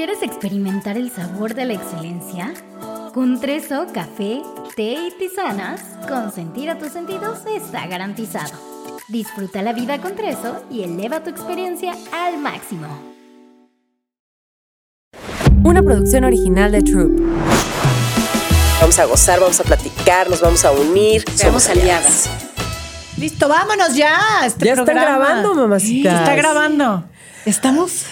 ¿Quieres experimentar el sabor de la excelencia? Con Treso, café, té y tisanas, consentir a tus sentidos está garantizado. Disfruta la vida con Treso y eleva tu experiencia al máximo. Una producción original de Troop. Vamos a gozar, vamos a platicar, nos vamos a unir. Somos aliadas. Listo, vámonos ya. Este Ya están programa. grabando, mamacitas. Está grabando. Estamos.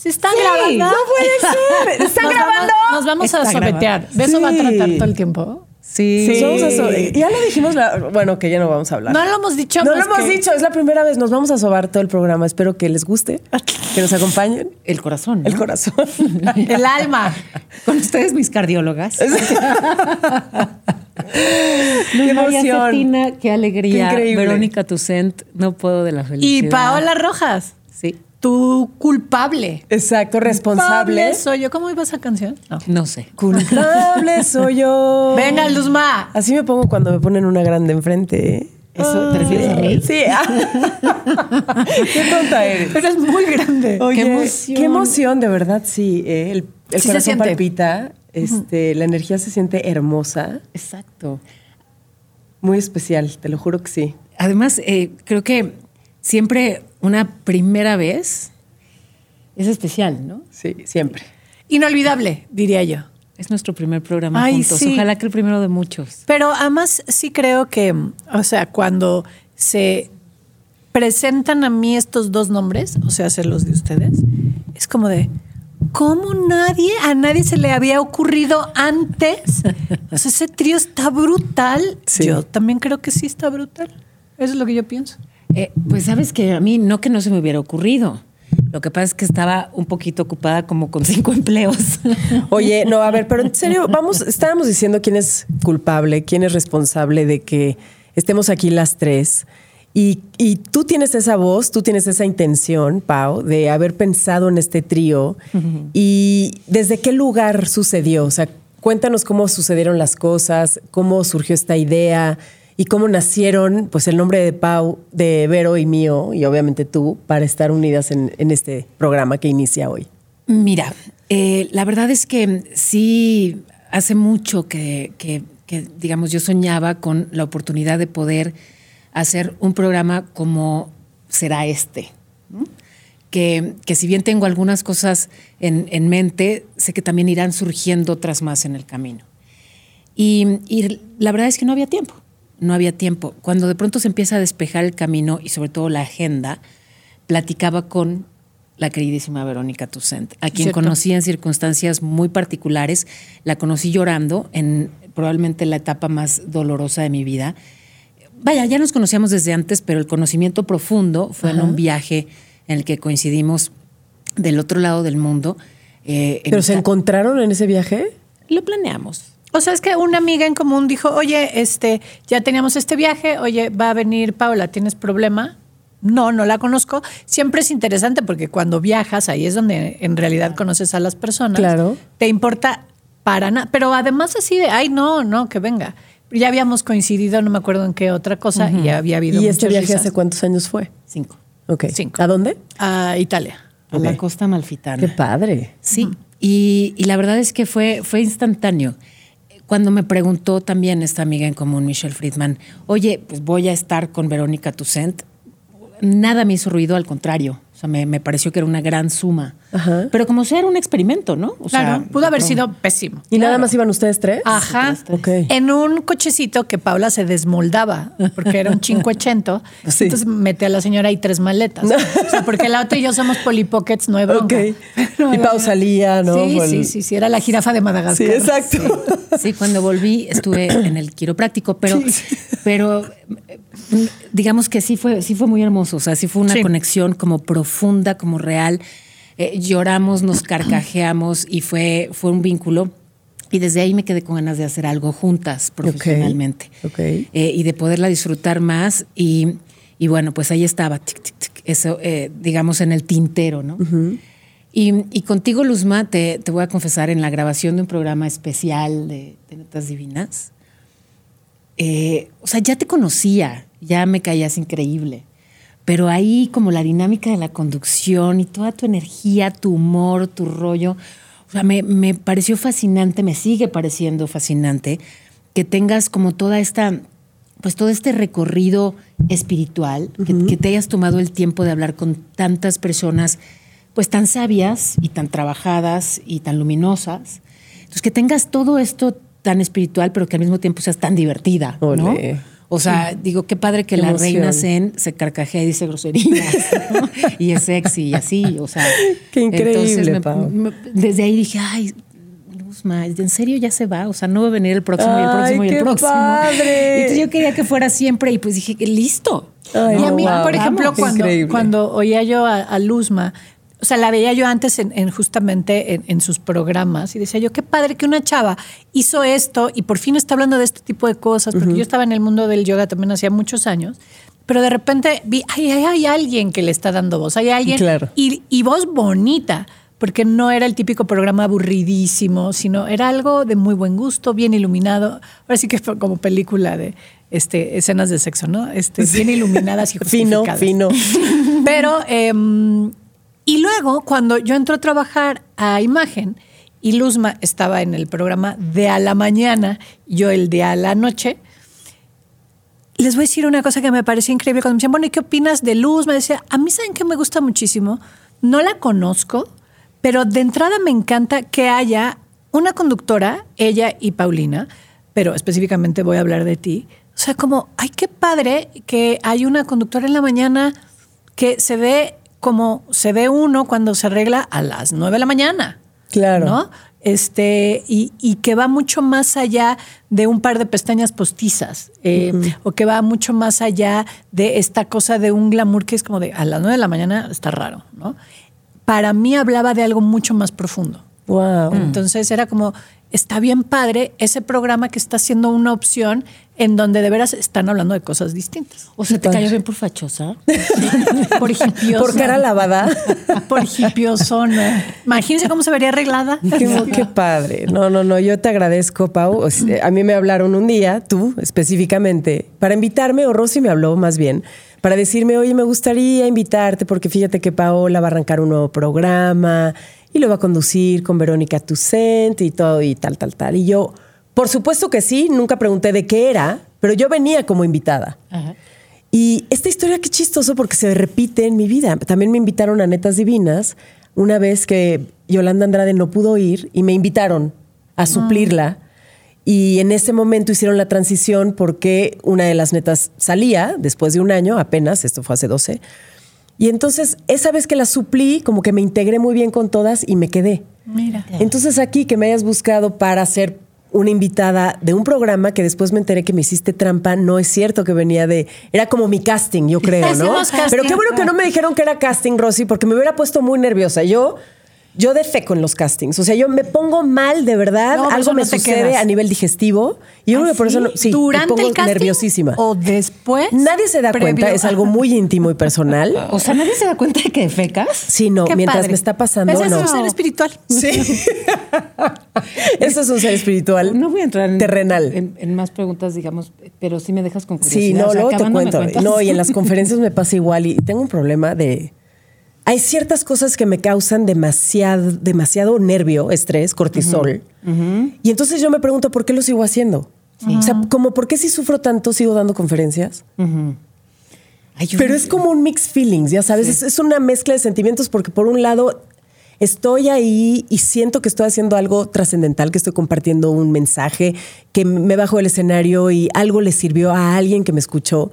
¿Se están Sí, grabando? no puede ser. ¿Están Nos grabando? Vamos, nos vamos a Está grabando. ¿De eso va a tratar todo el tiempo? Sí. Sí. Vamos a so- ya lo dijimos, la- bueno, que ya no vamos a hablar. No lo hemos dicho. No lo hemos que- dicho, es la primera vez. Nos vamos a sobar todo el programa. Espero que les guste, que nos acompañen. El corazón. El corazón. El alma. Con ustedes, mis cardiólogas. Qué Luz María emoción. Cetina, qué alegría. Qué increíble. Verónica Tucent, no puedo de la Y felicidad. Paola Rojas, Sí, tu culpable. Exacto, responsable. Culpable soy yo. ¿Cómo iba esa canción? No. no sé. Culpable soy yo. Venga, Luzma. Así me pongo cuando me ponen una grande enfrente. ¿eh? ¿Eso te refieres a mí? Sí. Qué tonta eres. Pero es muy grande. Oye, Qué emoción. Qué emoción, de verdad, sí. eh, El, el Sí se corazón siente. palpita, este, la energía se siente hermosa, Exacto. muy especial, te lo juro que sí. Además, eh, creo que siempre una primera vez es especial, ¿no? Sí, siempre. Inolvidable, diría yo. Es nuestro primer programa Ay, juntos. sí. Ojalá que el primero de muchos. Pero además sí creo que, o sea, cuando se presentan a mí estos dos nombres, o sea, hacer los de ustedes, es como de, ¿cómo nadie, a nadie se le había ocurrido antes? O sea, ese trío está brutal. Sí. Yo también creo que sí está brutal. Eso es lo que yo pienso. Eh, pues sabes que a mí no que no se me hubiera ocurrido. Lo que pasa es que estaba un poquito ocupada como con cinco empleos. Oye, no, a ver, pero en serio, vamos, estábamos diciendo quién es culpable, quién es responsable de que estemos aquí las tres. Y, y tú tienes esa voz, tú tienes esa intención, Pau, de haber pensado en este trío. ¿Y desde qué lugar sucedió? O sea, cuéntanos cómo sucedieron las cosas, cómo surgió esta idea y cómo nacieron, pues, el nombre de Pau, de Vero y mío, y obviamente tú, para estar unidas en, este programa que inicia hoy. Mira, eh, la verdad es que sí, hace mucho que, digamos, yo soñaba con la oportunidad de poder hacer un programa como será este. Que, que si bien tengo algunas cosas en, en mente, sé que también irán surgiendo otras más en el camino. Y la verdad es que no había tiempo, no había tiempo. Cuando de pronto se empieza a despejar el camino y sobre todo la agenda, platicaba con la queridísima Verónica Toussaint, a quien Cierto. conocí en circunstancias muy particulares. La conocí llorando en probablemente la etapa más dolorosa de mi vida. Vaya, ya nos conocíamos desde antes, pero el conocimiento profundo fue en un viaje en el que coincidimos del otro lado del mundo. eh, en ¿Pero se encontraron en ese viaje? Lo planeamos. O sea, es que una amiga en común dijo, oye, este, ya teníamos este viaje, oye, va a venir Paula, ¿tienes problema? No, no la conozco. Siempre es interesante porque cuando viajas, ahí es donde en realidad conoces a las personas. Claro. Te importa para nada. Pero además así de, ay, no, no, que venga. Ya habíamos coincidido, no me acuerdo en qué otra cosa, y ya había habido ¿Y este viaje risas. hace cuántos años fue? Cinco. Ok. Cinco. ¿A dónde? A Italia. A la costa malfitana. Qué padre. Sí, y, y la verdad es que fue, fue instantáneo. Cuando me preguntó también esta amiga en común, Michelle Friedman, oye, pues voy a estar con Verónica Toussaint, nada me hizo ruido, al contrario. O sea, me pareció que era una gran suma. Ajá. Pero como sea, era un experimento, ¿no? O sea, Claro, pudo haber no- sido pésimo. ¿Y nada más iban ustedes tres? Ajá. Ok. En un cochecito que Paula se desmoldaba, porque era un 580. Sí. Entonces mete a la señora y tres maletas. O sea, porque la otra y yo somos polipockets, no hay bronca. Pero Y Pau salía, ¿no? Sí, sí, sí, sí, era la jirafa de Sí, Madagascar. exacto. Sí, cuando volví estuve en el quiropráctico, pero, pero eh, digamos que sí fue, sí fue muy hermoso. O sea, sí fue una Sí. conexión como profunda, como real. Eh, lloramos, nos carcajeamos y fue, fue un vínculo. Y desde ahí me quedé con ganas de hacer algo juntas profesionalmente. ok. Eh, y de poderla disfrutar más. Y, y bueno, pues ahí estaba, tic, tic, tic, eso, eh, digamos, en el tintero, ¿no? Y, y contigo, Luzma, te, te voy a confesar, en la grabación de un programa especial de, de Netas Divinas, eh, o sea, ya te conocía, ya me caías increíble, pero ahí como la dinámica de la conducción y toda tu energía, tu humor, tu rollo, o sea, me, me pareció fascinante, me sigue pareciendo fascinante que tengas como toda esta, pues todo este recorrido espiritual, que, que te hayas tomado el tiempo de hablar con tantas personas, pues tan sabias y tan trabajadas y tan luminosas. Entonces, que tengas todo esto tan espiritual, pero que al mismo tiempo seas tan divertida, ¿no? O sea, digo, qué padre que Qué la emoción. reina Zen se carcajea y dice groserías, ¿no? y es sexy y así, o sea. Qué increíble, me- Pau. me- desde ahí dije, ay, Luzma, ¿en serio ya se va? O sea, no va a venir el próximo y el próximo y el qué próximo. padre. Entonces yo quería que fuera siempre y pues dije, listo. Ay, Y a mí, wow. por ejemplo, cuando, oía yo a, a Luzma, o sea, la veía yo antes en, en justamente en, en sus programas y decía yo, qué padre que una chava hizo esto y por fin está hablando de este tipo de cosas, porque yo estaba en el mundo del yoga también hacía muchos años, pero de repente vi, ay, ay, hay alguien que le está dando voz, hay alguien Claro. y, y voz bonita, porque no era el típico programa aburridísimo, sino era algo de muy buen gusto, bien iluminado. Ahora sí que fue como película de este, escenas de sexo, ¿no? Este, bien iluminadas y Fino, justificadas. fino. Pero, em, y luego cuando yo entro a trabajar a imagen y Luzma estaba en el programa de a la mañana, yo el de a la noche, les voy a decir una cosa que me pareció increíble. Cuando me decían, bueno, ¿y qué opinas de Luz? Me decía, a mí saben que me gusta muchísimo. No la conozco, pero de entrada me encanta que haya una conductora, ella y Paulina, pero específicamente voy a hablar de ti. O sea, como, ay, qué padre que hay una conductora en la mañana que se ve como se ve uno cuando se arregla a las nueve de la mañana. Claro. ¿No? Este, y, y que va mucho más allá de un par de pestañas postizas, eh, o que va mucho más allá de esta cosa de un glamour que es como de a las nueve de la mañana está raro, ¿no? Para mí hablaba de algo mucho más profundo. Wow. Entonces era como, está bien padre ese programa que está siendo una opción en donde de veras están hablando de cosas distintas. O sea, ¿te cayó bien por fachosa? Por hipiosa. Por cara lavada. Por hipiosona. Imagínense cómo se vería arreglada. Qué, qué padre. No, no, no. Yo te agradezco, Pau. O sea, a mí me hablaron un día, tú específicamente, para invitarme, o Rosy me habló más bien, para decirme, oye, me gustaría invitarte porque fíjate que Paola va a arrancar un nuevo programa y lo va a conducir con Verónica Tucent y todo y tal, tal, tal. Y yo, por supuesto que sí, nunca pregunté de qué era, pero yo venía como invitada. Y esta historia qué chistoso porque se repite en mi vida. También me invitaron a Netas Divinas una vez que Yolanda Andrade no pudo ir y me invitaron a suplirla. Y en ese momento hicieron la transición porque una de las netas salía después de un año apenas, esto fue hace 12. Y entonces esa vez que la suplí, como que me integré muy bien con todas y me quedé. Mira. Entonces aquí que me hayas buscado para ser una invitada de un programa que después me enteré que me hiciste trampa, no es cierto que venía de... Era como mi casting, yo creo, ¿no? Pero qué bueno que no me dijeron que era casting, Rosy, porque me hubiera puesto muy nerviosa. Yo... Yo defeco en los castings. O sea, yo me pongo mal de verdad. No, algo me no sucede a nivel digestivo. Y yo creo que por eso no. Sí, me ¿Durante pongo el casting? nerviosísima. ¿O después? Nadie se da Previo. cuenta, es algo muy íntimo y personal. O sea, ¿nadie se da cuenta de que fecas? Sí, no, Qué mientras padre. me está pasando, Ese no. es un ser espiritual. Sí. Eso es un ser espiritual. No voy a entrar en, terrenal. en, en más preguntas, digamos, pero sí me dejas con curiosidad. Sí, no, O sea, luego te me cuento. No, y en las conferencias me pasa igual y tengo un problema de... Hay ciertas cosas que me causan demasiado, demasiado nervio, estrés, cortisol. Y entonces yo me pregunto, ¿por qué lo sigo haciendo? O sea, como, ¿por qué si sufro tanto sigo dando conferencias? Ay, Pero es como un mixed feelings, ya sabes, es, es una mezcla de sentimientos porque por un lado estoy ahí y siento que estoy haciendo algo trascendental, que estoy compartiendo un mensaje, que me bajo del escenario y algo le sirvió a alguien que me escuchó.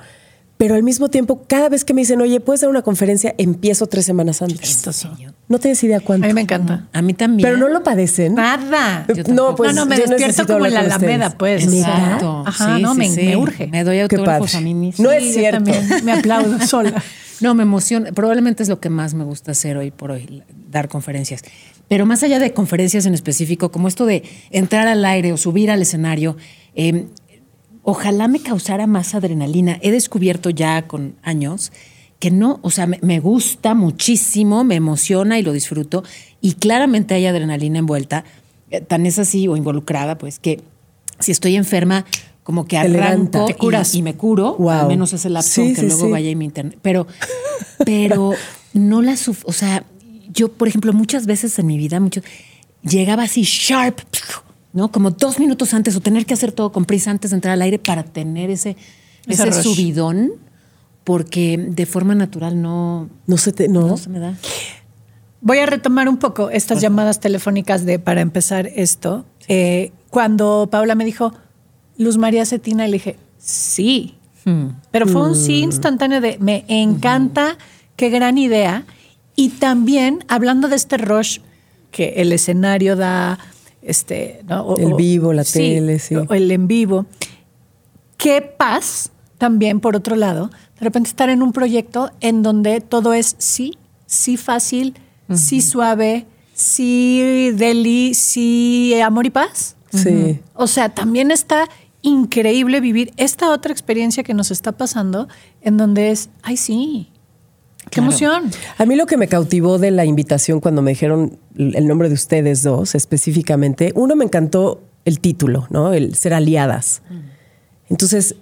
Pero al mismo tiempo, cada vez que me dicen, oye, ¿puedes dar una conferencia? Empiezo tres semanas antes. Chistoso. No tienes idea A cuánto. mí me encanta. A mí también. Pero no lo padecen. Nada. No, pues no, no, me yo despierto como en la Alameda, ustedes. pues. Exacto. Ajá, sí, no, sí, me, sí. me urge. Me doy autógrafos a mí misma. No es yo cierto. también me aplaudo sola. No, me emociona. Probablemente es lo que más me gusta hacer hoy por hoy, dar conferencias. Pero más allá de conferencias en específico, como esto de entrar al aire o subir al escenario, eh, ojalá me causara más adrenalina. He descubierto ya con años que no, o sea, me, me gusta muchísimo, me emociona y lo disfruto. Y claramente hay adrenalina envuelta, eh, tan es así o involucrada, pues que si estoy enferma, como que arranco Te y- curas. Y, me curo, Wow. al menos ese lapso Sí, que sí, luego sí. vaya y me interne. Pero, pero no la o sea, yo, por ejemplo, muchas veces en mi vida, mucho, llegaba así sharp, ¿no? Como dos minutos antes o tener que hacer todo con prisa antes de entrar al aire para tener ese, Ese subidón, porque de forma natural no, No se te, no. no se me da. Voy a retomar un poco estas llamadas telefónicas de para empezar esto. Eh, cuando Paula me dijo, Luz María Cetina, le dije, sí. Pero fue un sí instantáneo de, me encanta, qué gran idea. Y también, hablando de este rush que el escenario da, este, ¿no? O- El vivo, la tele, sí. o el en vivo. Qué paz también, por otro lado, de repente estar en un proyecto en donde todo es sí, sí fácil, sí suave, sí deli, sí amor y paz. Sí. O sea, también está increíble vivir esta otra experiencia que nos está pasando en donde es, ay sí, qué Claro. emoción. A mí lo que me cautivó de la invitación cuando me dijeron el nombre de ustedes dos específicamente, uno me encantó el título, ¿no? El ser aliadas. Entonces,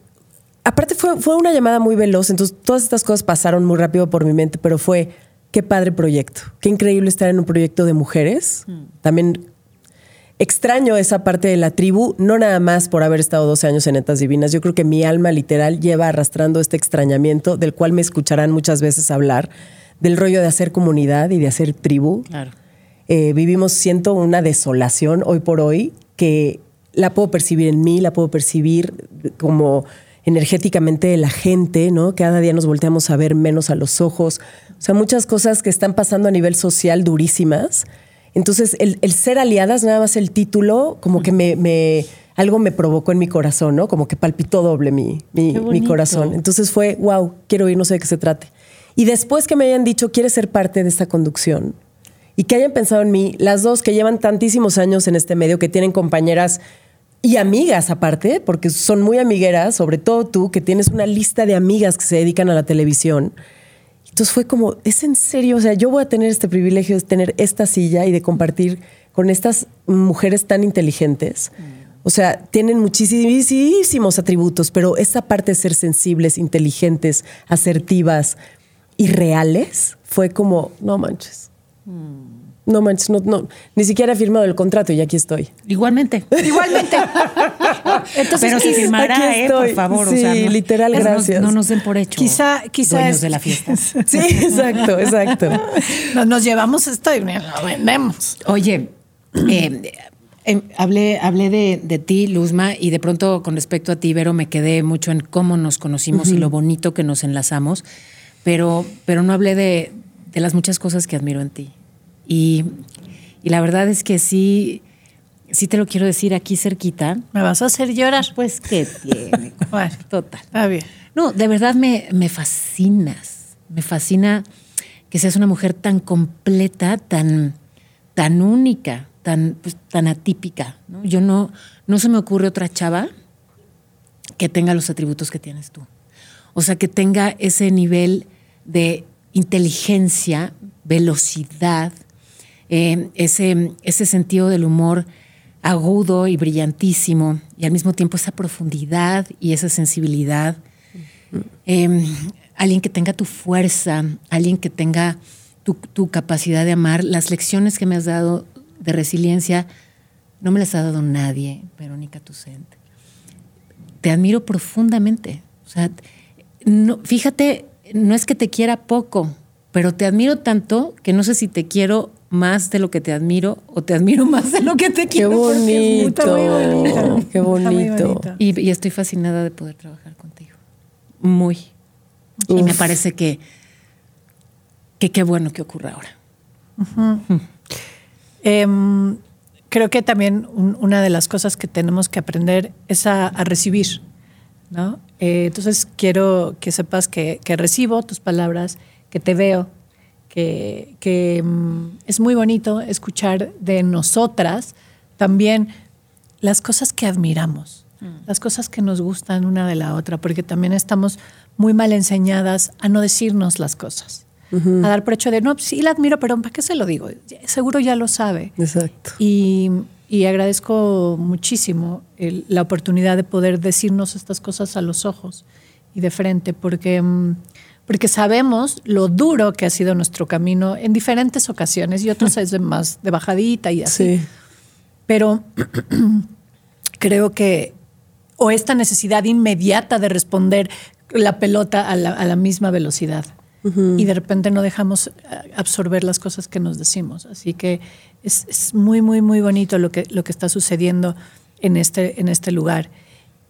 aparte fue, fue una llamada muy veloz, entonces todas estas cosas pasaron muy rápido por mi mente, pero fue, qué padre proyecto, qué increíble estar en un proyecto de mujeres. También extraño esa parte de la tribu, no nada más por haber estado 12 años en Netas Divinas. Yo creo que mi alma literal lleva arrastrando este extrañamiento, del cual me escucharán muchas veces hablar, del rollo de hacer comunidad y de hacer tribu. Claro. Eh, vivimos, siento, una desolación hoy por hoy que la puedo percibir en mí, la puedo percibir como energéticamente de la gente, ¿no? Cada día nos volteamos a ver menos a los ojos. O sea, muchas cosas que están pasando a nivel social durísimas. Entonces, el, el ser aliadas, nada más el título, como que me, me- algo me provocó en mi corazón, ¿no? Como que palpitó doble mi, mi, corazón. Entonces fue, wow, quiero ir, no sé de qué se trate. Y después que me hayan dicho, ¿quieres ser parte de esta conducción? Y que hayan pensado en mí, las dos que llevan tantísimos años en este medio, que tienen compañeras y amigas aparte, porque son muy amigueras, sobre todo tú, que tienes una lista de amigas que se dedican a la televisión. Entonces fue como, es en serio, o sea, yo voy a tener este privilegio de tener esta silla y de compartir con estas mujeres tan inteligentes. O sea, tienen muchísimos atributos, pero esa parte de ser sensibles, inteligentes, asertivas y reales fue como, no manches. No manches, no, no, ni siquiera he firmado el contrato y aquí estoy. Igualmente. Igualmente. Entonces, Pero si firmara, eh, por favor. Sí, o sea, no- literal, no nos- gracias. No nos den por hecho. Quizá- quizá Dueños es- de la fiesta. Sí, exacto, exacto. nos, nos llevamos esto y lo vendemos. Oye, eh, eh, hablé, hablé de, de ti, Luzma, y de pronto con respecto a ti, Vero, me quedé mucho en cómo nos conocimos y lo bonito que nos enlazamos, pero, pero no hablé de, de las muchas cosas que admiro en ti. Y, y la verdad es que sí, sí te lo quiero decir aquí cerquita. Me vas a hacer llorar. Pues, ¿qué tiene? Bueno, Total. está bien. No, de verdad me, me fascinas. Me fascina que seas una mujer tan completa, tan, tan única, tan, pues, tan atípica. ¿no? Yo no, no se me ocurre otra chava que tenga los atributos que tienes tú. O sea, que tenga ese nivel de inteligencia, velocidad, eh, ese, ese sentido del humor agudo y brillantísimo, y al mismo tiempo esa profundidad y esa sensibilidad. Eh, alguien que tenga tu fuerza, alguien que tenga tu, tu capacidad de amar. Las lecciones que me has dado de resiliencia no me las ha dado nadie, Verónica Tucent. Te admiro profundamente. O sea, no, fíjate, no es que te quiera poco, pero te admiro tanto que no sé si te quiero más de lo que te admiro o te admiro más de lo que te Qué quiero. es bonito, muy bonito. qué bonito. Y, y estoy fascinada de poder trabajar contigo. Muy. Y me parece que que qué bueno que ocurra ahora. Em, creo que también un- una de las cosas que tenemos que aprender es a, a recibir, ¿no? Eh, entonces quiero que sepas que, que recibo tus palabras, que te veo, que, que, mm, es muy bonito escuchar de nosotras también las cosas que admiramos, las cosas que nos gustan una de la otra, porque también estamos muy mal enseñadas a no decirnos las cosas, a dar por hecho de, no, sí la admiro, pero ¿para qué se lo digo? Seguro ya lo sabe. Exacto. Y, y agradezco muchísimo el- la oportunidad de poder decirnos estas cosas a los ojos y de frente, porque, mm, porque sabemos lo duro que ha sido nuestro camino en diferentes ocasiones y otras es de más de bajadita y así. Sí. Pero creo que, o esta necesidad inmediata de responder la pelota a la, a la misma velocidad. Y de repente no dejamos eh, absorber las cosas que nos decimos. Así que es, es muy, muy, muy bonito lo que, lo que está sucediendo en este, en este lugar.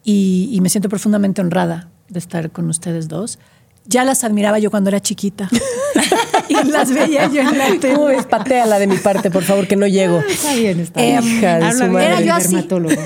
Y, y me siento profundamente honrada de estar con ustedes dos. Ya las admiraba yo cuando era chiquita. y las veía yo en la tele. Pateala de mi parte, por favor, que no llego. Está bien, está Eh, bien. Hija de su madre. Era yo así,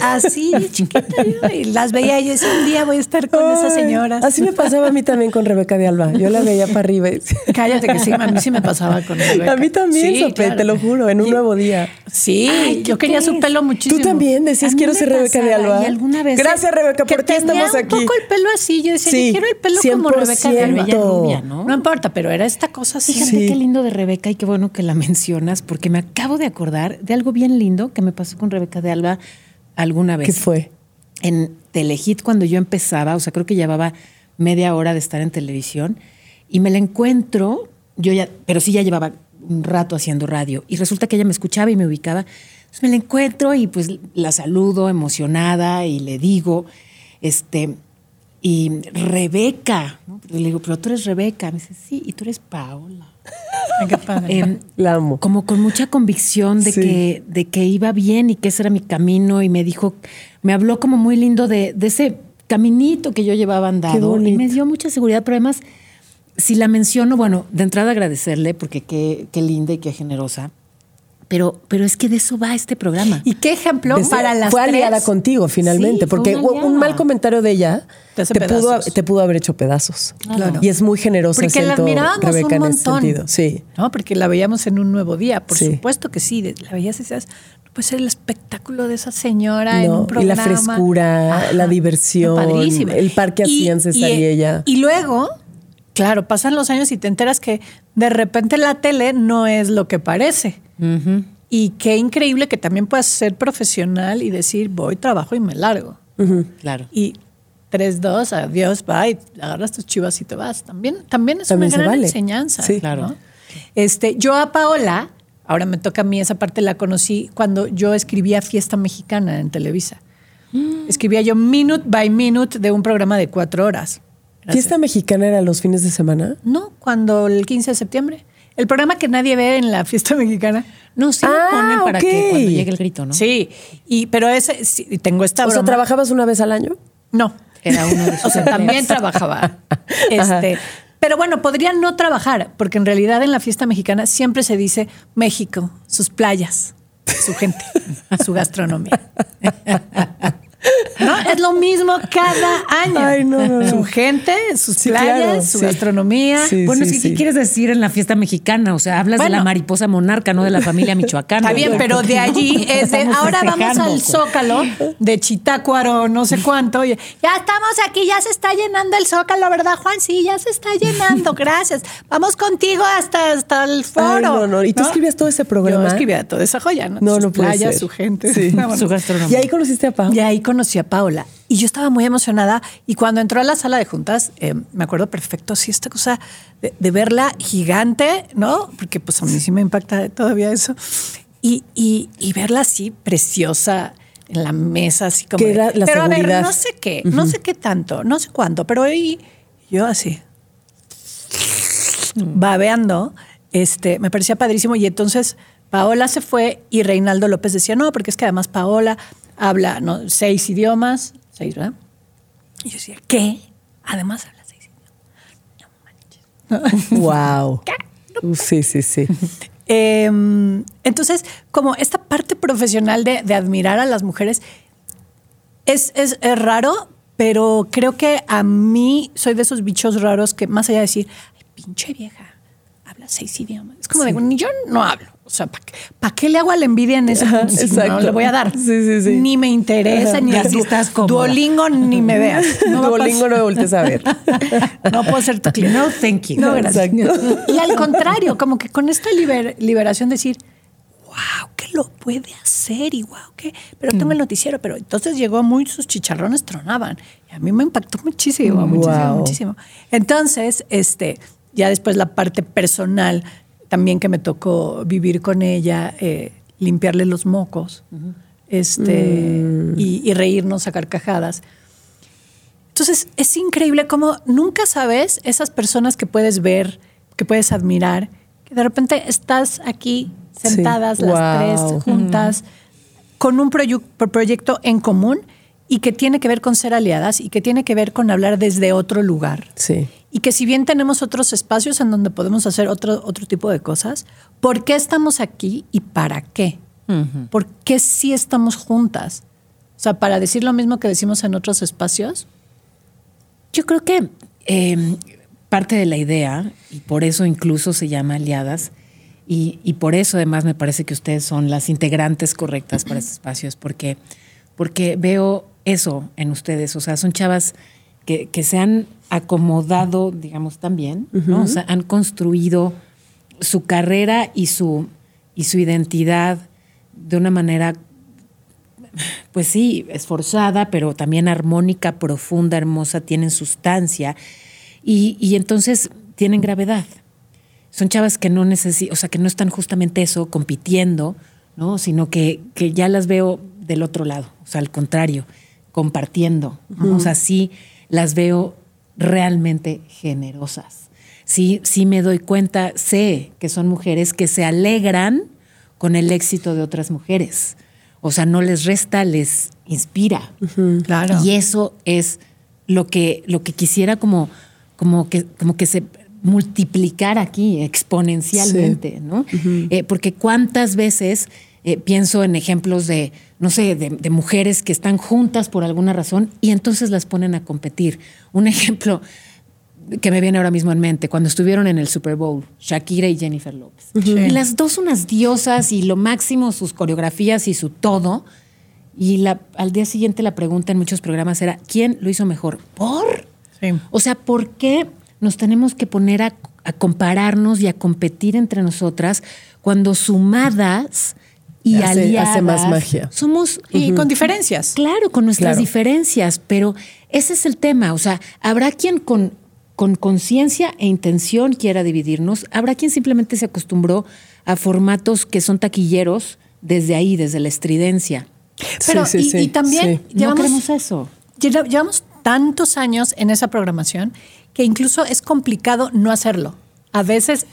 así chiquita yo, y las veía y yo decía, un día voy a estar con esas señoras. Así me pasaba a mí también con Rebeca de Alba. Yo la veía para arriba. y Cállate que sí, a mí sí me pasaba con Rebeca. A mí también, Sí, Sope, claro. te lo juro, en un Y- nuevo día. Sí, yo quería su pelo muchísimo. Tú también decías, quiero ser Rebeca de Alba. y alguna vez- Gracias, Rebeca, Que por ti tenía estamos aquí. un poco el pelo así, yo decía, quiero el pelo como Rebeca de Alba. Ella rubia, ¿no? No importa, pero era esta cosa así. Fíjate Sí. qué lindo de Rebeca y qué bueno que la mencionas, porque me acabo de acordar de algo bien lindo que me pasó con Rebeca de Alba alguna vez. ¿Qué fue? En Telehit, cuando yo empezaba, o sea, creo que llevaba media hora de estar en televisión, y me la encuentro, yo ya, pero sí ya llevaba un rato haciendo radio, y resulta que ella me escuchaba y me ubicaba. Entonces me la encuentro y pues la saludo emocionada y le digo, este, y Rebeca, ¿no? le digo, pero tú eres Rebeca. Me dice, sí, y tú eres Paola. Qué padre. Em, La amo. como con mucha convicción de, Sí. que, de que iba bien y que ese era mi camino y me dijo, me habló como muy lindo de, de ese caminito que yo llevaba andado y me dio mucha seguridad, pero además, si la menciono, bueno, de entrada agradecerle porque qué, qué linda y qué generosa, pero, pero es que de eso va este programa. ¿Y qué ejemplo Desde- para las fue aliada tres? contigo finalmente, Sí, porque un mal comentario de ella Te pudo, te pudo haber hecho pedazos. Claro. Y es muy generosa, Porque la siento, admirábamos Rebeca, un en ese montón. sentido. Sí. No, porque la veíamos en un nuevo día. Por Sí. supuesto que sí. de- La veías y decías, ser el espectáculo de esa señora en No, un y programa. la frescura, la diversión, el parque hacían César y ella. Y luego, claro, pasan los años y te enteras que de repente la tele no es lo que parece. Y qué increíble que también puedas ser profesional y decir, voy, trabajo y me largo. Claro. Y 3, 2, adiós, bye, agarras tus chivas y te vas. También, también es También una gran vale. enseñanza. Sí. Claro. ¿no? Este, yo a Paola, ahora me toca a mí, esa parte la conocí cuando yo escribía Fiesta Mexicana en Televisa. Mm. Escribía yo minute by minute de un programa de cuatro horas. ¿Fiesta mexicana era los fines de semana? No, cuando el 15 de septiembre. El programa que nadie ve en la fiesta mexicana. No, sí Ah, lo ponen para que cuando llegue el grito, ¿no? Sí, y, pero ese, sí, tengo esta O sea. ¿trabajabas una vez al año? No. Era uno de sus O sea, también trabajaba. Este, pero bueno, podría no trabajar, porque en realidad en la fiesta mexicana siempre se dice México, sus playas, su gente, su gastronomía. ¿No? Es lo mismo cada año. Ay, no, no, no. Su gente, sus Sí, playas, claro, su sí. gastronomía. Sí, Bueno, sí, es que. ¿qué quieres decir en la fiesta mexicana? O sea, hablas de la mariposa monarca, no de la familia michoacana. Está bien, pero de allí es de ahora vamos al. Zócalo de Chitácuaro, no sé cuánto. y, ya estamos aquí, ya se está llenando el Zócalo, ¿verdad, Juan? Sí, ya se está llenando, gracias. Vamos contigo hasta, hasta el foro. Ay, no, no. ¿Y tú escribías todo ese programa? Yo escribía toda esa joya, ¿no? No, Sus no puede playas, ser. su gente. Sí. No, bueno. Su gastronomía. ¿Y ahí conociste a Pau? Y ahí conocí a Paola. Y yo estaba muy emocionada. Y cuando entró a la sala de juntas, eh, me acuerdo perfecto, sí, esta cosa de, de verla gigante, ¿no? Porque pues a mí sí me impacta todavía eso. Y, y- y verla así, preciosa, en la mesa, así como... Que era la pero a ver, seguridad. no sé qué, no sé qué tanto, no sé cuánto, pero ahí yo así babeando, este, me parecía padrísimo. Y entonces Paola se fue y Reinaldo López decía, no, porque es que además Paola habla ¿no? seis idiomas, seis, ¿verdad? Y yo decía, ¿qué? Además habla seis idiomas. Wow. Uf, sí, sí, sí. Eh, entonces, como esta parte profesional de, de admirar a las mujeres es, es- es raro, pero creo que a mí soy de esos bichos raros que más allá de decir, ay, pinche vieja, habla seis idiomas. Es como de, ni yo no hablo. O sea, ¿para qué, pa' qué le hago a la envidia en ese Ajá, no le voy a dar. Sí, sí, sí. Ni me interesa, Ajá. ni así du- estás cómoda. Duolingo ni me veas. No Duolingo no me voltees a ver. No puedo ser tu cliente. No, thank you. No, gracias. Exacto. Y al contrario, como que con esta liber- liberación decir, wow, que lo puede hacer y wow, que, pero tengo el noticiero, pero entonces llegó muy, sus chicharrones tronaban. Y a mí me impactó muchísimo, muchísimo, Wow. muchísimo. Entonces, este, ya después la parte personal, también que me tocó vivir con ella, eh, limpiarle los mocos, este, y, y reírnos a carcajadas. Entonces, es increíble cómo nunca sabes esas personas que puedes ver, que puedes admirar, que de repente estás aquí sentadas Sí. las Wow. tres juntas con un proyu- pro- proyecto en común y que tiene que ver con ser aliadas y que tiene que ver con hablar desde otro lugar. Sí. Y que si bien tenemos otros espacios en donde podemos hacer otro, otro tipo de cosas, ¿por qué estamos aquí y para qué? ¿Por qué sí estamos juntas? O sea, para decir lo mismo que decimos en otros espacios. Yo creo que eh, parte de la idea, y por eso incluso se llama Aliadas, y, y por eso además me parece que ustedes son las integrantes correctas para este espacio, es porque, porque veo eso en ustedes. O sea, son chavas que, que se han acomodado, digamos, también, ¿no? O sea, han construido su carrera y su, y su identidad de una manera pues sí, esforzada, pero también armónica, profunda, hermosa, tienen sustancia y, y entonces tienen gravedad. Son chavas que no necesitan, o sea, que no están justamente eso, compitiendo, ¿no? Sino que, que ya las veo del otro lado, o sea, al contrario, compartiendo, ¿no? O sea, sí las veo realmente generosas. Sí, sí me doy cuenta, sé que son mujeres que se alegran con el éxito de otras mujeres. O sea, no les resta, les inspira. Claro. Y eso es lo que, lo que quisiera como, como, que, como que se multiplicara aquí exponencialmente, ¿no? Eh, porque cuántas veces eh, pienso en ejemplos de, no sé, de, de mujeres que están juntas por alguna razón y entonces las ponen a competir. Un ejemplo que me viene ahora mismo en mente, cuando estuvieron en el Super Bowl, Shakira y Jennifer López. Y las dos unas diosas y lo máximo sus coreografías y su todo. Y la, al día siguiente la pregunta en muchos programas era, ¿quién lo hizo mejor? ¿Por? Sí. O sea, ¿por qué nos tenemos que poner a, a compararnos y a competir entre nosotras cuando sumadas y Hace- hace aliadas más magia. somos Y con diferencias. Claro, con nuestras Claro. diferencias, pero ese es el tema. O sea, habrá quien con con conciencia e intención quiera dividirnos, habrá quien simplemente se acostumbró a formatos que son taquilleros desde ahí, desde la estridencia. Pero, Sí, sí, y, sí, y también. No llevamos, queremos eso. lleva- llevamos tantos años en esa programación que incluso es complicado no hacerlo. A veces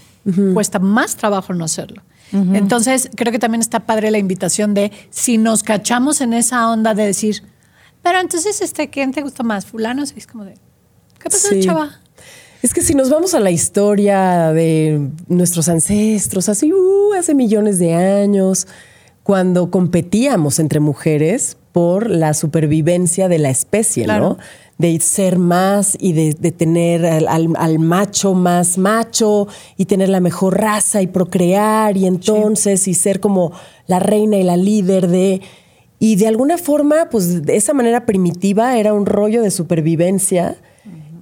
cuesta más trabajo no hacerlo. Entonces, creo que también está padre la invitación de si nos cachamos en esa onda de decir, pero entonces, este, ¿quién te gusta más? Fulano, es como de, ¿qué pasó, Sí. chava? Es que si nos vamos a la historia de nuestros ancestros, así uh, hace millones de años, cuando competíamos entre mujeres por la supervivencia de la especie, Claro. ¿no? De ser más y de, de tener al, al- al macho más macho y tener la mejor raza y procrear y entonces y ser como la reina y la líder de... Y de alguna forma, pues de esa manera primitiva era un rollo de supervivencia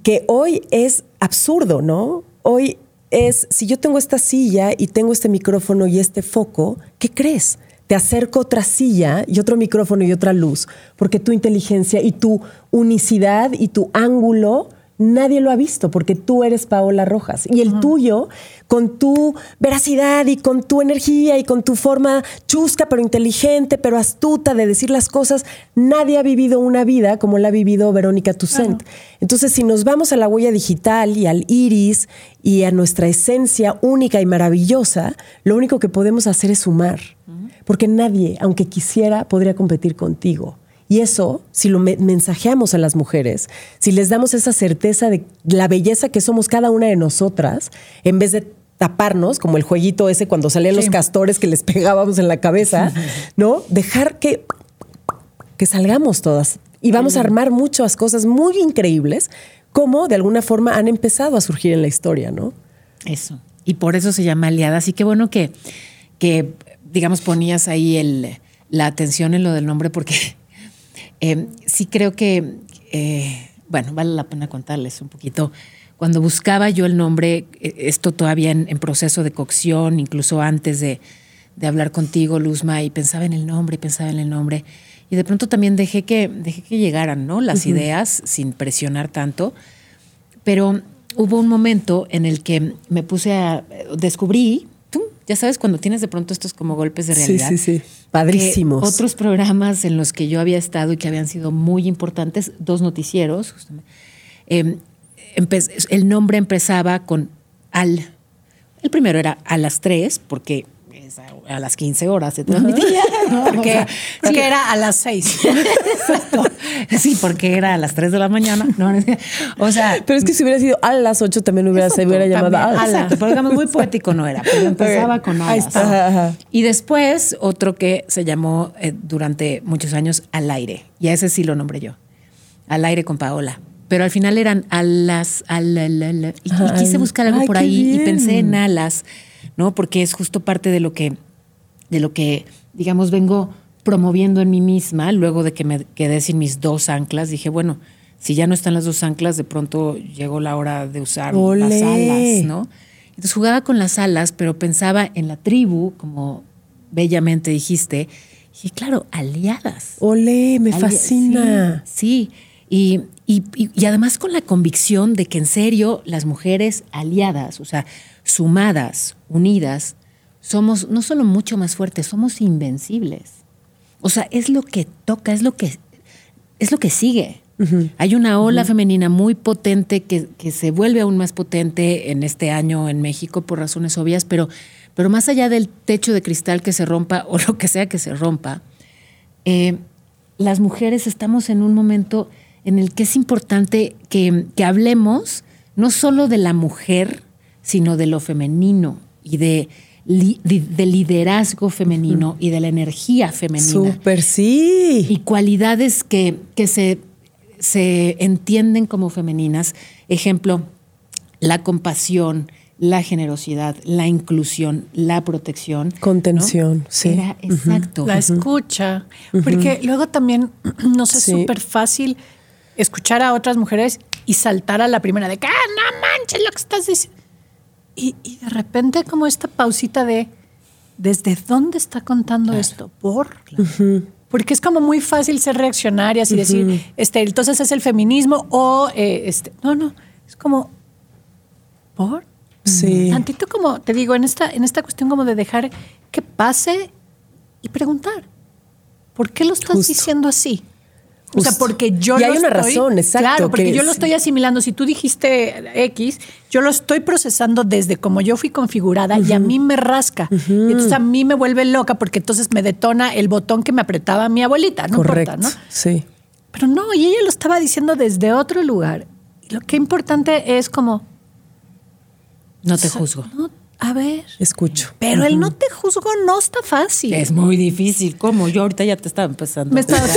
que hoy es absurdo, ¿no? Hoy es, si yo tengo esta silla y tengo este micrófono y este foco, ¿qué crees? Te acerco otra silla y otro micrófono y otra luz, porque tu inteligencia y tu unicidad y tu ángulo nadie lo ha visto, porque tú eres Paola Rojas. Y el tuyo, con tu veracidad y con tu energía y con tu forma chusca, pero inteligente, pero astuta de decir las cosas, nadie ha vivido una vida como la ha vivido Verónica Toussaint. Entonces, si nos vamos a la huella digital y al iris y a nuestra esencia única y maravillosa, lo único que podemos hacer es sumar. Porque nadie, aunque quisiera, podría competir contigo. Y eso, si lo me- mensajeamos a las mujeres, si les damos esa certeza de la belleza que somos cada una de nosotras, en vez de taparnos, como el jueguito ese cuando salían los castores que les pegábamos en la cabeza, ¿no? Dejar que, que salgamos todas. Y vamos a armar muchas cosas muy increíbles, como de alguna forma han empezado a surgir en la historia, ¿no? Eso. Y por eso se llama aliada. Así que bueno que, que digamos, ponías ahí el, la atención en lo del nombre, porque eh, sí creo que, eh, bueno, vale la pena contarles un poquito. Cuando buscaba yo el nombre, eh, esto todavía en, en proceso de cocción, incluso antes de, de hablar contigo, Luzma, y pensaba en el nombre, pensaba en el nombre. Y de pronto también dejé que, dejé que llegaran, ¿no? Las ideas sin presionar tanto. Pero hubo un momento en el que me puse a. Descubrí. Ya sabes, cuando tienes de pronto estos como golpes de Sí, realidad. sí, sí. que Padrísimos. Otros programas en los que yo había estado y que habían sido muy importantes, dos noticieros, justamente, eh, empe- el nombre empezaba con al. El primero era a las 3, porque a las 15 horas se transmitía. ¿No? Porque O sea, sí era a las seis. Exacto. Sí, porque era a las 3 de la mañana. No, o sea, Pero es que si hubiera sido a las 8 también hubiera, se hubiera llamado también. Ala. Exacto, pero digamos muy poético no era, pero empezaba con Ahí alas. está. Ajá, ajá. Y después otro que se llamó eh, durante muchos años Al aire, y a ese sí lo nombré yo, Al aire con Paola. Pero al final eran alas, al, al, al, y, quise buscar algo ay, por ahí y pensé en alas, ¿no? Porque es justo parte de lo que, de lo que, digamos, vengo promoviendo en mí misma, luego de que me quedé sin mis dos anclas, dije, bueno, si ya no están las dos anclas, de pronto llegó la hora de usar las alas, ¿no? Entonces jugaba con las alas, pero pensaba en la tribu, como bellamente dijiste, y claro, aliadas. Ole, me Ali- fascina. Sí, sí. Y, y- y- y además con la convicción de que en serio las mujeres aliadas, o sea, sumadas, unidas, somos no solo mucho más fuertes, somos invencibles. O sea, es lo que toca, es lo que, es lo que sigue. Hay una ola femenina muy potente que, que se vuelve aún más potente en este año en México por razones obvias, pero, pero más allá del techo de cristal que se rompa o lo que sea que se rompa, eh, las mujeres estamos en un momento en el que es importante que, que hablemos no solo de la mujer, sino de lo femenino y de, li- de, de liderazgo femenino y de la energía femenina Súper sí. y cualidades que, que se, se entienden como femeninas. Ejemplo, la compasión, la generosidad, la inclusión, la protección. ¿no? Contención, sí. Era exacto. La escucha. Porque luego también nos es Sí. súper fácil escuchar a otras mujeres y saltar a la primera de que, ah, no manches lo que estás diciendo. Y, y de repente como esta pausita de, ¿desde dónde está contando esto? ¿Por? Porque es como muy fácil ser reaccionarias y decir, este, entonces es el feminismo o, eh, este, no, no, es como, ¿por? Sí. Tantito como, te digo, en esta, en esta cuestión como de dejar que pase y preguntar, ¿por qué lo estás Justo. diciendo así? O sea, porque yo Y lo hay una estoy- razón, exacto, Claro, porque que yo lo es- estoy asimilando. Si tú dijiste X, yo lo estoy procesando desde como yo fui configurada y a mí me rasca. Y entonces a mí me vuelve loca porque entonces me detona el botón que me apretaba mi abuelita, no Correcto. importa, ¿no? Sí. Pero no, y ella lo estaba diciendo desde otro lugar. Y lo que importante es como, No te juzgo. no, a ver, Escucho. pero el no te juzgo no está fácil. Es muy difícil. ¿Cómo? Yo ahorita ya te estaba empezando. Me a estaba-.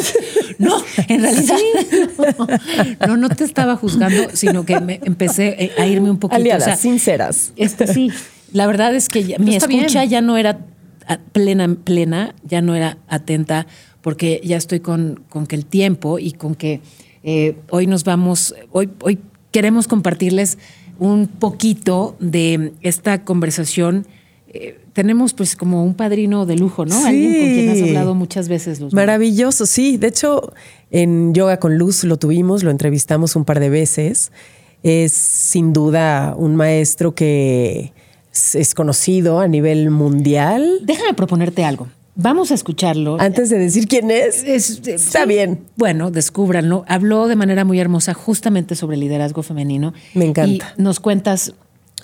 No, en realidad. No, no te estaba juzgando, sino que me empecé eh, a irme un poquito. Aliadas, o sea, sinceras. Este, sí, la verdad es que ya- mi escucha bien. ya no era plena, plena, ya no era atenta, porque ya estoy con, con que el tiempo y con que eh, hoy nos vamos, hoy, hoy queremos compartirles un poquito de esta conversación. Eh, tenemos pues como un padrino de lujo, ¿no? Sí. Alguien con quien has hablado muchas veces, Luz. Maravilloso, sí. De hecho, en Yoga con Luz lo tuvimos, lo entrevistamos un par de veces. Es sin duda un maestro que es- es conocido a nivel mundial. Déjame proponerte algo. Vamos a escucharlo. Antes de decir quién es, Es- está sí. bien. Bueno, descúbranlo. Habló de manera muy hermosa justamente sobre el liderazgo femenino. Me encanta. Y nos cuentas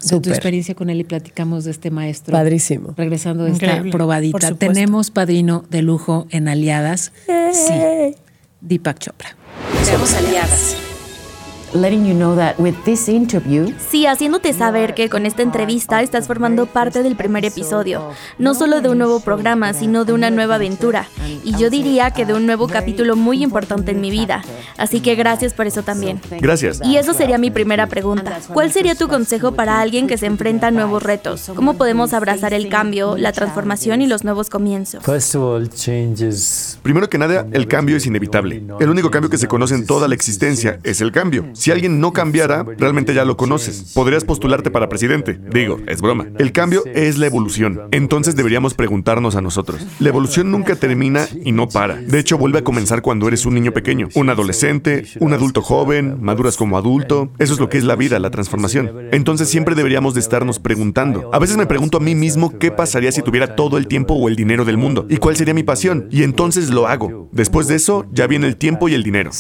de tu experiencia con él y platicamos de este maestro. Padrísimo. Regresando de esta Increíble, probadita. Tenemos padrino de lujo en Aliadas. Sí. Deepak Chopra. Somos aliadas. Letting you know that with this interview, Sí, haciéndote saber que con esta entrevista estás formando parte del primer episodio, no solo de un nuevo programa, sino de una nueva aventura, y yo diría que de un nuevo capítulo muy importante en mi vida. Así que gracias por eso también. Gracias. Y eso sería mi primera pregunta. ¿Cuál sería tu consejo para alguien que se enfrenta a nuevos retos? ¿Cómo podemos abrazar el cambio, la transformación y los nuevos comienzos? First of all, change is Primero que nada, el cambio es inevitable. El único cambio que se conoce en toda la existencia es el cambio. Si alguien no cambiara, realmente ya lo conoces. Podrías postularte para presidente. Digo, es broma. El cambio es la evolución. Entonces deberíamos preguntarnos a nosotros. La evolución nunca termina y no para. De hecho, vuelve a comenzar cuando eres un niño pequeño, un adolescente, un adulto joven, maduras como adulto. Eso es lo que es la vida, la transformación. Entonces siempre deberíamos de estarnos preguntando. A veces me pregunto a mí mismo qué pasaría si tuviera todo el tiempo o el dinero del mundo y cuál sería mi pasión. Y entonces lo hago. Después de eso, ya viene el tiempo y el dinero.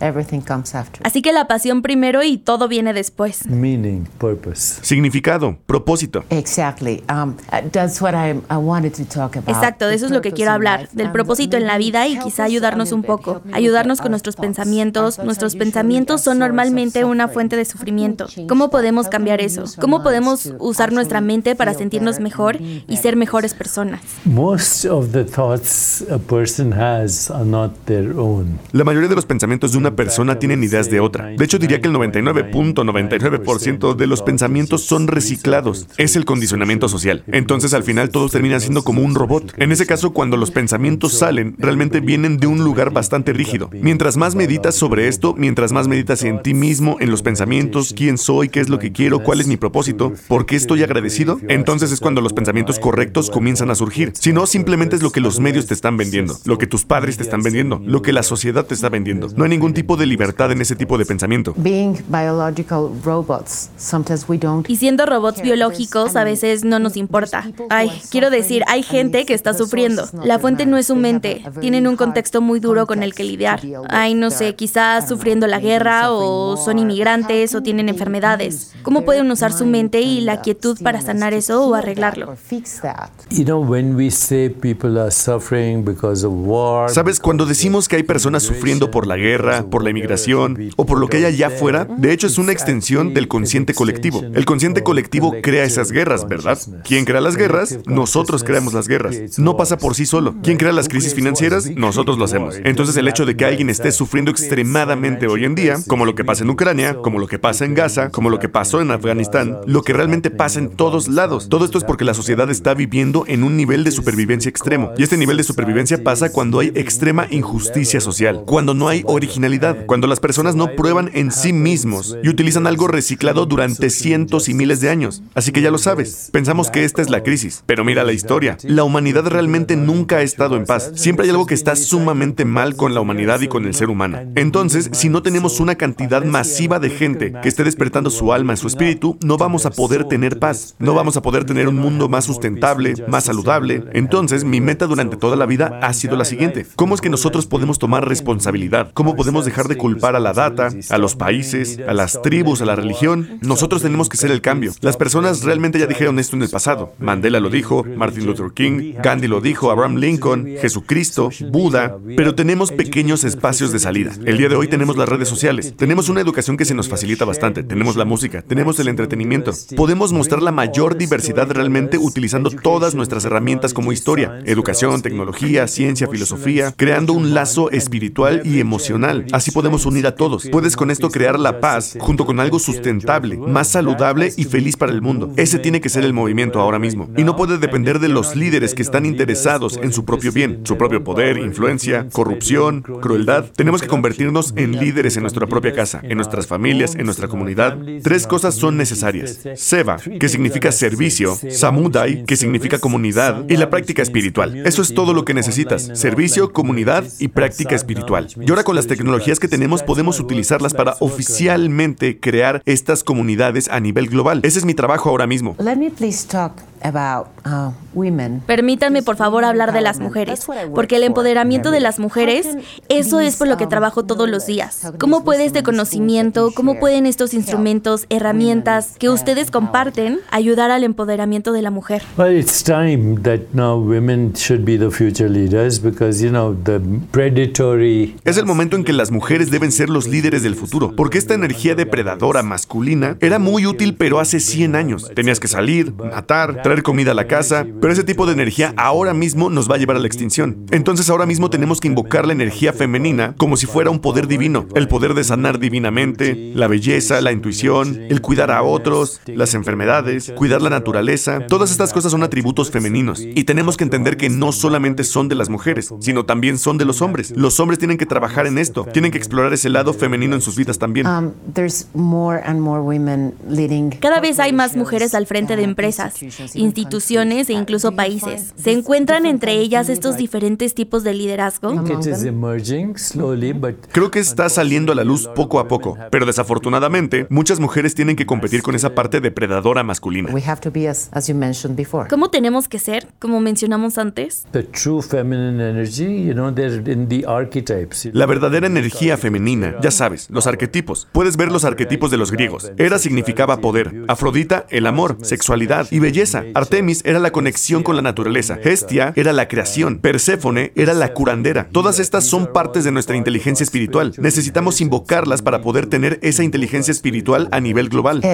So the passion first and everything comes after. Así que la pasión primero y todo viene después. Meaning, purpose. Significado, propósito. Exactly. Um, that's what I, I wanted to talk about. Exacto, de eso es lo que quiero hablar, del propósito en la vida y quizá ayudarnos un poco, ayudarnos con nuestros pensamientos. Nuestros pensamientos son normalmente una fuente de sufrimiento. ¿Cómo podemos cambiar eso? ¿Cómo podemos usar nuestra mente para sentirnos mejor y ser mejores personas? Most of the thoughts a person has are not their own. La mayoría de los pensamientos de una persona tienen ideas de otra. De hecho, diría que el 99.99% de los pensamientos son reciclados. Es el condicionamiento social. Entonces, al final, todos terminan siendo como un robot. En ese caso, cuando los pensamientos salen, realmente vienen de un lugar bastante rígido. Mientras más meditas sobre esto, mientras más meditas en ti mismo, en los pensamientos, quién soy, qué es lo que quiero, cuál es mi propósito, por qué estoy agradecido, entonces es cuando los pensamientos correctos comienzan a surgir. Si no, simplemente es lo que los medios te están vendiendo, lo que tus padres te están vendiendo, lo que la sociedad te está vendiendo. No hay ningún tipo de libertad en ese tipo de pensamiento. Y siendo robots biológicos, a veces no nos importa. Ay, quiero decir, hay gente que está sufriendo. La fuente no es su mente. Tienen un contexto muy duro con el que lidiar. Ay, no sé, quizás sufriendo la guerra o son inmigrantes o tienen enfermedades. ¿Cómo pueden usar su mente y la quietud para sanar eso o arreglarlo? You know, when we say people are suffering because of war. Sabes, cuando decimos que hay personas sufriendo por la guerra, por la inmigración o por lo que hay allá afuera, de hecho es una extensión del consciente colectivo. El consciente colectivo crea esas guerras, ¿verdad? ¿Quién crea las guerras? Nosotros creamos las guerras. No pasa por sí solo. ¿Quién crea las crisis financieras? Nosotros lo hacemos. Entonces el hecho de que alguien esté sufriendo extremadamente hoy en día, como lo que pasa en Ucrania, como lo que pasa en Gaza, como lo que pasó en Afganistán, lo que realmente pasa en todos lados. Todo esto es porque la sociedad está viviendo en un nivel de supervivencia extremo. Y este nivel de supervivencia pasa cuando hay extrema injusticia social, cuando no hay originalidad, cuando las personas no prueban en sí mismos y utilizan algo reciclado durante cientos y miles de años. Así que ya lo sabes, pensamos que esta es la crisis, pero mira la historia. La humanidad realmente nunca ha estado en paz. Siempre hay algo que está sumamente mal con la humanidad y con el ser humano. Entonces, si no tenemos una cantidad masiva de gente que esté despertando su alma y su espíritu, no vamos a poder tener paz. No vamos a poder tener un mundo más sustentable, más saludable. Entonces, mi meta durante toda la vida ha sido la siguiente. ¿Cómo es que nosotros podemos tomar responsabilidad? ¿Cómo podemos dejar de culpar a la data, a los países, a las tribus, a la religión? Nosotros tenemos que ser el cambio. Las personas realmente ya dijeron esto en el pasado. Mandela lo dijo, Martin Luther King, Gandhi lo dijo, Abraham Lincoln, Jesucristo, Buda, pero tenemos pequeños espacios de salida. El día de hoy tenemos las redes sociales, tenemos una educación que se nos facilita bastante, tenemos la música, tenemos el entretenimiento. Podemos mostrar la mayor diversidad realmente utilizando todas nuestras herramientas como historia, educación, tecnología, ciencia, filosofía, creando un lazo espiritual y emocional. Así podemos unir a todos. Puedes con esto crear la paz junto con algo sustentable, más saludable y feliz para el mundo. Ese tiene que ser el movimiento ahora mismo. Y no puede depender de los líderes que están interesados en su propio bien, su propio poder, influencia, corrupción, crueldad. Tenemos que convertirnos en líderes en nuestra propia casa, en nuestras familias, en nuestra comunidad. Tres cosas son necesarias. Seva, que significa servicio, Samudai, que significa comunidad, y la práctica espiritual. Eso es todo lo que necesitas. Servicio, comunidad y práctica espiritual. Y ahora con las tecnologías que tenemos podemos utilizarlas para oficialmente crear estas comunidades a nivel global. Ese es mi trabajo ahora mismo. Let me please talk. Permítanme por favor hablar de las mujeres, porque el empoderamiento de las mujeres, eso es por lo que trabajo todos los días. ¿Cómo puede este conocimiento, cómo pueden estos instrumentos, herramientas que ustedes comparten ayudar al empoderamiento de la mujer? Well, it's time that now women should be the future leaders because, you know, the predatory. Es el momento en que las mujeres deben ser los líderes del futuro, porque esta energía depredadora masculina era muy útil pero hace 100 años. Tenías que salir, matar, traer comida a la casa, pero ese tipo de energía ahora mismo nos va a llevar a la extinción. Entonces ahora mismo tenemos que invocar la energía femenina como si fuera un poder divino, el poder de sanar divinamente, la belleza, la intuición, el cuidar a otros, las enfermedades, cuidar la naturaleza. Todas estas cosas son atributos femeninos y tenemos que entender que no solamente son de las mujeres, sino también son de los hombres. Los hombres tienen que trabajar en esto, tienen que explorar ese lado femenino en sus vidas también. Um, there's more and more women leading. Cada vez hay más mujeres al frente de empresas, instituciones e incluso países. ¿Se encuentran entre ellas estos diferentes tipos de liderazgo? Creo que está saliendo a la luz poco a poco, pero desafortunadamente muchas mujeres tienen que competir con esa parte depredadora masculina. We have to be as, as you mentioned before. ¿Cómo tenemos que ser, como mencionamos antes? the true feminine energy, you know, they're in the archetypes. La verdadera energía femenina, ya sabes, los arquetipos. Puedes ver los arquetipos de los griegos. Hera significaba poder, Afrodita el amor, sexualidad y belleza. Artemis era la conexión con la naturaleza. Hestia era la creación. Perséfone era la curandera. Todas estas son partes de nuestra inteligencia espiritual. Necesitamos invocarlas para poder tener esa inteligencia espiritual a nivel global. A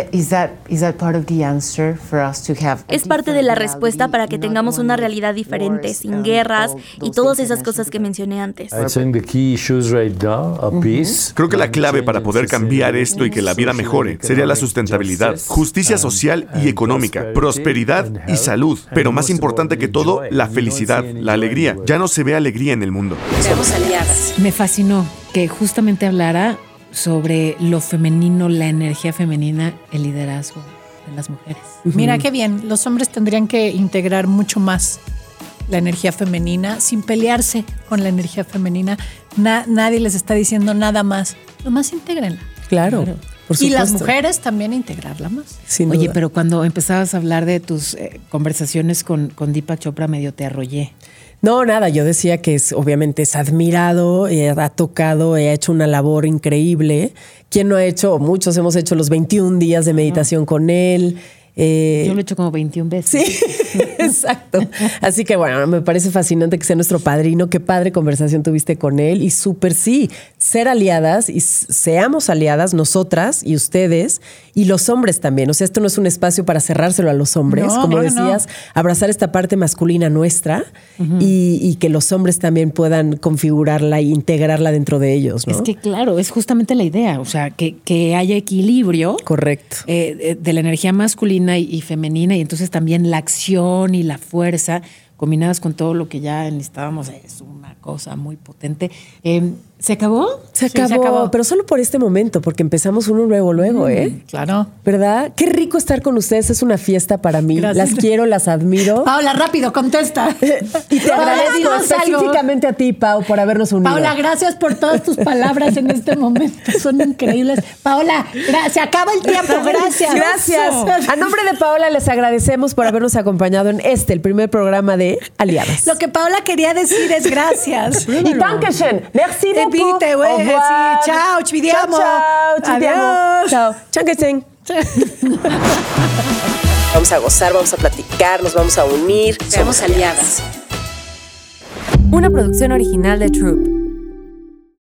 Es parte de la respuesta para que tengamos una realidad diferente, sin guerras y todas esas cosas que mencioné antes. Creo que la clave para poder cambiar esto y que la vida mejore sería la sustentabilidad, justicia social y económica, prosperidad y salud, pero más importante que todo, la felicidad, la alegría. Ya no se ve alegría en el mundo. Seamos aliadas. Me fascinó que justamente hablara sobre lo femenino, la energía femenina, el liderazgo de las mujeres. Mira qué bien, los hombres tendrían que integrar mucho más la energía femenina sin pelearse con la energía femenina. Na- nadie les está diciendo nada más. Nomás intégrenla. Claro. Por Y las mujeres también integrarla más. Sin Oye, duda. pero cuando empezabas a hablar de tus eh, conversaciones con, con Deepak Chopra, medio te arrollé. No, nada, yo decía que es obviamente es admirado, eh, ha tocado, eh, ha hecho una labor increíble. ¿Quién no ha hecho? Muchos hemos hecho los 21 días de meditación con él. Eh, Yo lo he hecho como 21 veces. Sí, exacto. Así que bueno, me parece fascinante que sea nuestro padrino. Qué padre conversación tuviste con él. Y súper sí, ser aliadas y seamos aliadas nosotras y ustedes y los hombres también. O sea, esto no es un espacio para cerrárselo a los hombres. No, Como no. decías, abrazar esta parte masculina nuestra y, y que los hombres también puedan configurarla e integrarla dentro de ellos. ¿no? Es que claro, es justamente la idea, o sea, que, que haya equilibrio Correcto. eh, de la energía masculina y, femenina y entonces también la acción y la fuerza combinadas con todo lo que ya necesitábamos es una cosa muy potente. Eh, ¿Se acabó? Se Sí, se acabó, acabó. pero solo por este momento, porque empezamos uno luego, luego, ¿eh? Claro. ¿Verdad? Qué rico estar con ustedes, es una fiesta para mí. Gracias. Las quiero, las admiro. Paula, rápido, contesta. Y te agradezco específicamente a ti, Pau, por habernos unido. Paula, gracias por todas tus palabras en este momento. Son increíbles. Paola, se acaba el tiempo. Gracias. Gracias. A nombre de Paola les agradecemos por habernos acompañado en este, el primer programa de Aliadas. Lo que Paola quería decir es gracias. Y Dankeschön. Merci Te vite, güey. Sí, chao, ci vediamo. Chao, chao. Adiós. Chao. Dankeschön. Vamos a gozar, vamos a platicar, nos vamos a unir. Seamos aliadas. Una producción original de Troop.